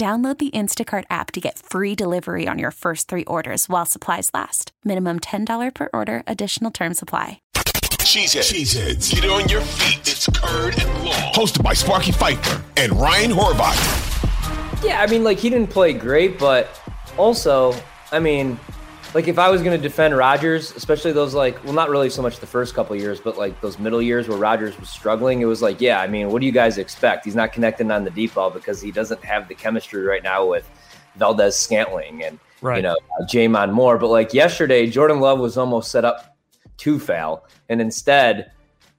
Download the Instacart app to get free delivery on your first three orders while supplies last. Minimum $10 per order, additional term supply. Cheeseheads. Cheeseheads. Get on your feet. It's Curd and Long. Hosted by Sparky Fifer and Ryan Horvat. Yeah, I mean, like, he didn't play great, but also, I mean, like if I was going to defend Rodgers, especially those like, well, not really so much the first couple years, but like those middle years where Rodgers was struggling, it was like, yeah, I mean, what do you guys expect? He's not connecting on the deep ball because he doesn't have the chemistry right now with Valdes Scantling and right. you know uh, J'Mon Moore. But like yesterday, Jordan Love was almost set up to fail, and instead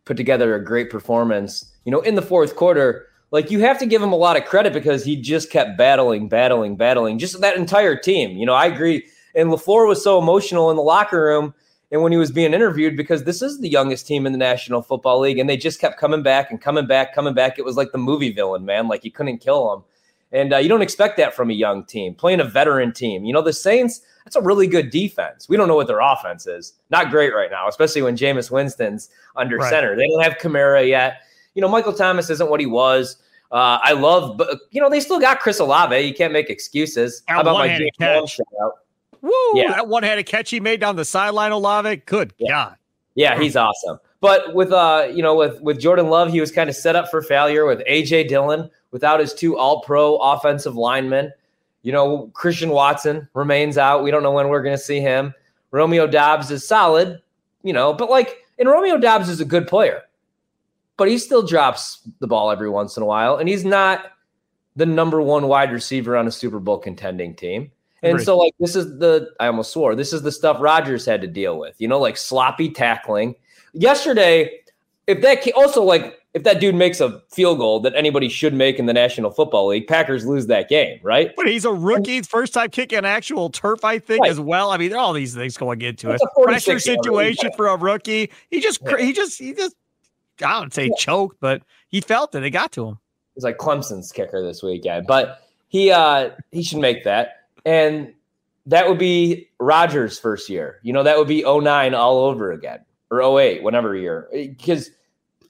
put together a great performance. You know, in the fourth quarter. Like you have to give him a lot of credit because he just kept battling, battling, battling. Just that entire team. You know, I agree and LaFleur was so emotional in the locker room and when he was being interviewed because this is the youngest team in the National Football League and they just kept coming back and coming back, coming back. It was like the movie villain, man. Like you couldn't kill them. And uh, you don't expect that from a young team playing a veteran team. You know, the Saints, that's a really good defense. We don't know what their offense is. Not great right now, especially when Jameis Winston's under right. center. They don't have Kamara yet. You know, Michael Thomas isn't what he was. Uh, I love, but you know, they still got Chris Olave. You can't make excuses. How about my James shout Woo! Yeah. That one handed catch he made down the sideline, Olave. Good yeah. God. Yeah, he's awesome. But with uh, you know, with with Jordan Love, he was kind of set up for failure with AJ Dillon without his two all pro offensive linemen. You know, Christian Watson remains out. We don't know when we're gonna see him. Romeo Doubs is solid, you know, but like and Romeo Doubs is a good player, but he still drops the ball every once in a while, and he's not the number one wide receiver on a Super Bowl contending team. And so, like, this is the, I almost swore, this is the stuff Rodgers had to deal with, you know, like sloppy tackling. Yesterday, if that, also, like, if that dude makes a field goal that anybody should make in the National Football League, Packers lose that game, right? But he's a rookie, first time kicking an actual turf, I think, right. as well. I mean, all these things going into it. Pressure situation for a rookie. He just, yeah. he just, he just, I don't say yeah. choked, but he felt it. It got to him. It's like Clemson's kicker this weekend, but he, uh, he should make that. And that would be Rodgers' first year. You know, that would be 09 all over again or 08, whatever year. Because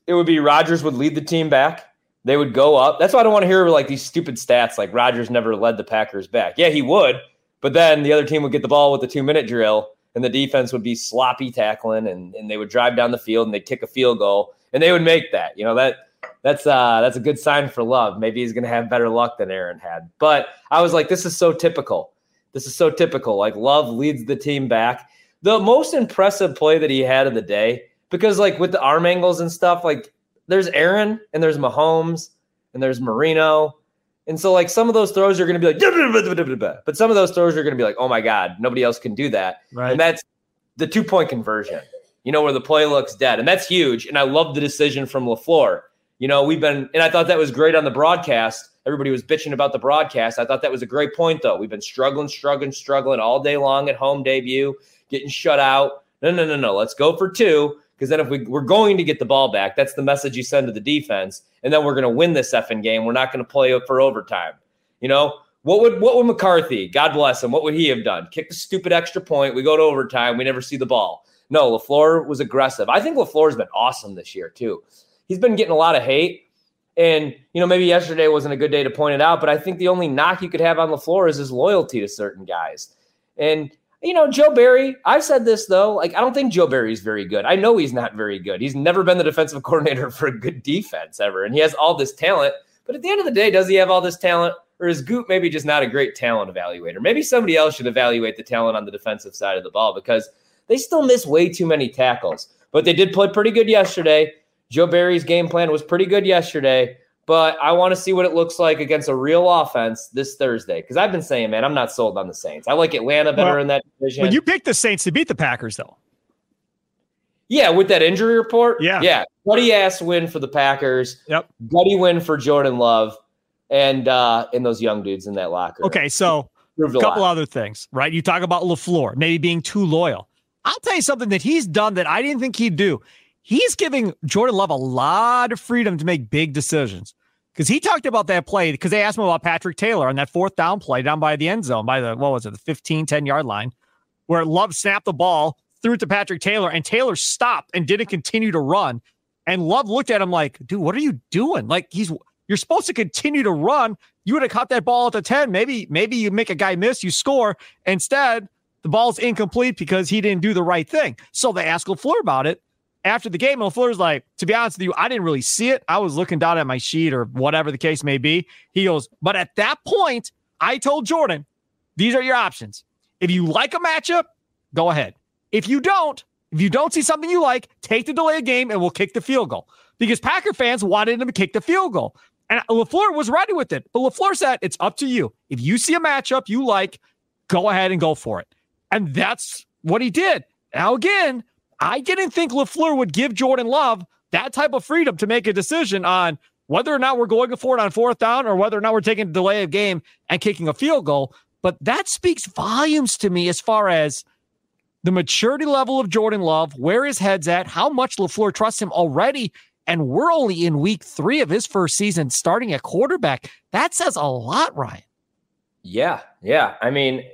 it would be Rodgers would lead the team back. They would go up. That's why I don't want to hear like these stupid stats like Rodgers never led the Packers back. Yeah, he would, but then the other team would get the ball with the two minute drill and the defense would be sloppy tackling and, and they would drive down the field and they'd kick a field goal and they would make that. You know, that that's uh that's a good sign for Love. Maybe he's gonna have better luck than Aaron had. But I was like, this is so typical. This is so typical. Like Love leads the team back. The most impressive play that he had of the day, because like with the arm angles and stuff, like there's Aaron and there's Mahomes and there's Marino. And so like some of those throws are gonna be like, but some of those throws are gonna be like, oh my God, nobody else can do that. Right. And that's the two-point conversion, you know, where the play looks dead. And that's huge. And I love the decision from LaFleur you know, we've been, and I thought that was great on the broadcast. Everybody was bitching about the broadcast. I thought that was a great point, though. We've been struggling, struggling, struggling all day long at home debut, getting shut out. No, no, no, no. Let's go for two. Because then if we, we're going to get the ball back, that's the message you send to the defense. And then we're going to win this effing game. We're not going to play for overtime. You know, what would what would McCarthy, God bless him, what would he have done? Kick the stupid extra point. We go to overtime. We never see the ball. No, LaFleur was aggressive. I think LaFleur's been awesome this year, too he's been getting a lot of hate. And, you know, maybe yesterday wasn't a good day to point it out, but I think the only knock you could have on LaFleur is his loyalty to certain guys. And, you know, Joe Barry, I've said this though, like, I don't think Joe Barry's very good. I know he's not very good. He's never been the defensive coordinator for a good defense ever. And he has all this talent, But at the end of the day, does he have all this talent? Or is Gute maybe just not a great talent evaluator? Maybe somebody else should evaluate the talent on the defensive side of the ball because they still miss way too many tackles. But they did play pretty good yesterday. Joe Barry's game plan was pretty good yesterday. But I want to see what it looks like against a real offense this Thursday. Because I've been saying, man, I'm not sold on the Saints. I like Atlanta better well, in that division. But you picked the Saints to beat the Packers, though. Yeah, with that injury report. Yeah. Yeah. Gutty ass win for the Packers. Yep. Gutty win for Jordan Love and uh and those young dudes in that locker. Okay, so a couple other things, right? You talk about LaFleur maybe being too loyal. I'll tell you something that he's done that I didn't think he'd do. He's giving Jordan Love a lot of freedom to make big decisions. Because he talked about that play because they asked him about Patrick Taylor on that fourth down play down by the end zone, by the, what was it, the 15, 10 yard line, where Love snapped the ball, threw it to Patrick Taylor, and Taylor stopped and didn't continue to run. And Love looked at him like, dude, what are you doing? Like, he's, you're supposed to continue to run. You would have caught that ball at the 10. Maybe, maybe you make a guy miss, you score. Instead, the ball's incomplete because he didn't do the right thing. So they asked LaFleur about it after the game. LaFleur's like, to be honest with you, I didn't really see it. I was looking down at my sheet or whatever the case may be. He goes, but at that point, I told Jordan, these are your options. If you like a matchup, go ahead. If you don't, if you don't see something you like, take the delay of game and we'll kick the field goal. Because Packer fans wanted him to kick the field goal. And LaFleur was ready with it. But LaFleur said, it's up to you. If you see a matchup you like, go ahead and go for it. And that's what he did. Now, again, I didn't think LaFleur would give Jordan Love that type of freedom to make a decision on whether or not we're going for it on fourth down or whether or not we're taking a delay of game and kicking a field goal. But that speaks volumes to me as far as the maturity level of Jordan Love, where his head's at, how much LaFleur trusts him already. And we're only in week three of his first season starting at quarterback. That says a lot, Ryan. Yeah. Yeah. I mean,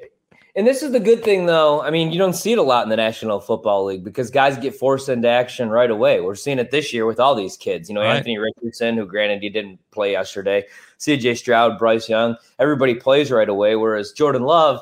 and this is the good thing, though. I mean, you don't see it a lot in the National Football League because guys get forced into action right away. We're seeing it this year with all these kids. You know, right. Anthony Richardson, who granted he didn't play yesterday, CJ Stroud, Bryce Young, everybody plays right away. Whereas Jordan Love,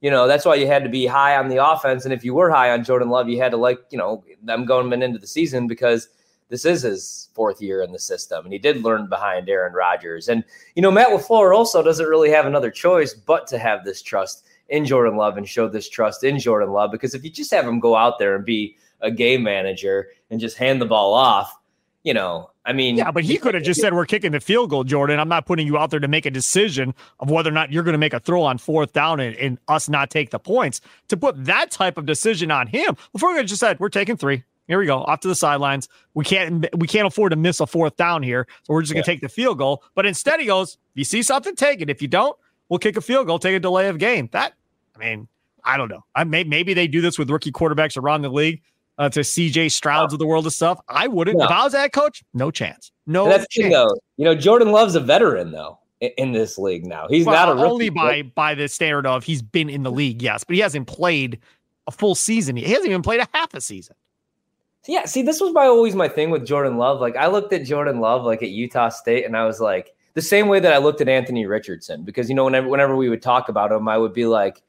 you know, that's why you had to be high on the offense. And if you were high on Jordan Love, you had to like, you know, them going into the season because this is his fourth year in the system. And he did learn behind Aaron Rodgers. And, you know, Matt LaFleur also doesn't really have another choice but to have this trust in Jordan Love and show this trust in Jordan Love. Because if you just have him go out there and be a game manager and just hand the ball off, you know, I mean, yeah, but he could have just said, We're kicking the field goal, Jordan. I'm not putting you out there to make a decision of whether or not you're going to make a throw on fourth down and, and, us not take the points. To put that type of decision on him, before we just said, We're taking three. Here we go, off to the sidelines. We can't we can't afford to miss a fourth down here, so we're just gonna take the field goal. But instead, he goes, "If you see something, take it. If you don't, we'll kick a field goal, take a delay of game." That I mean, I don't know. I may, maybe they do this with rookie quarterbacks around the league uh, to CJ Strouds of the world of stuff. I wouldn't. No. If I was that coach, no chance. No that's chance. Thing, though. You know, Jordan Love's a veteran though in, in this league now. He's well, not a rookie. Only by by the standard of he's been in the league, yes, but he hasn't played a full season. He hasn't even played a half a season. Yeah, see, this was my always my thing with Jordan Love. Like I looked at Jordan Love like at Utah State, and I was like the same way that I looked at Anthony Richardson because you know whenever whenever we would talk about him, I would be like,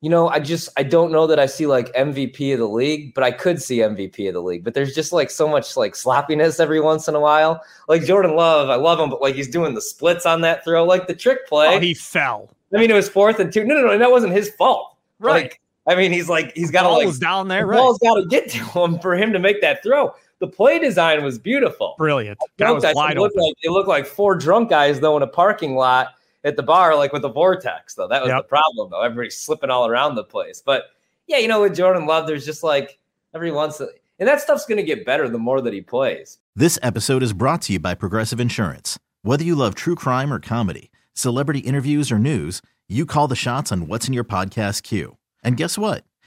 you know, I just I don't know that I see like MVP of the league, but I could see MVP of the league. But there's just like so much like sloppiness every once in a while. Like Jordan Love, I love him, but like he's doing the splits on that throw, like the trick play. Oh, he fell. I mean, it was fourth and two. No, no, no, that wasn't his fault. Right. Like, I mean, he's like he's got to like down there. The right. ball's got to get to him for him to make that throw. The play design was beautiful. Brilliant. That was wide it looked open. Like, it looked like four drunk guys though in a parking lot at the bar, like with the vortex, though. That was yep. the problem, though. Everybody's slipping all around the place. But yeah, you know, with Jordan Love, there's just like every once, and that stuff's going to get better the more that he plays. This episode is brought to you by Progressive Insurance. Whether you love true crime or comedy, celebrity interviews or news, you call the shots on what's in your podcast queue. And guess what?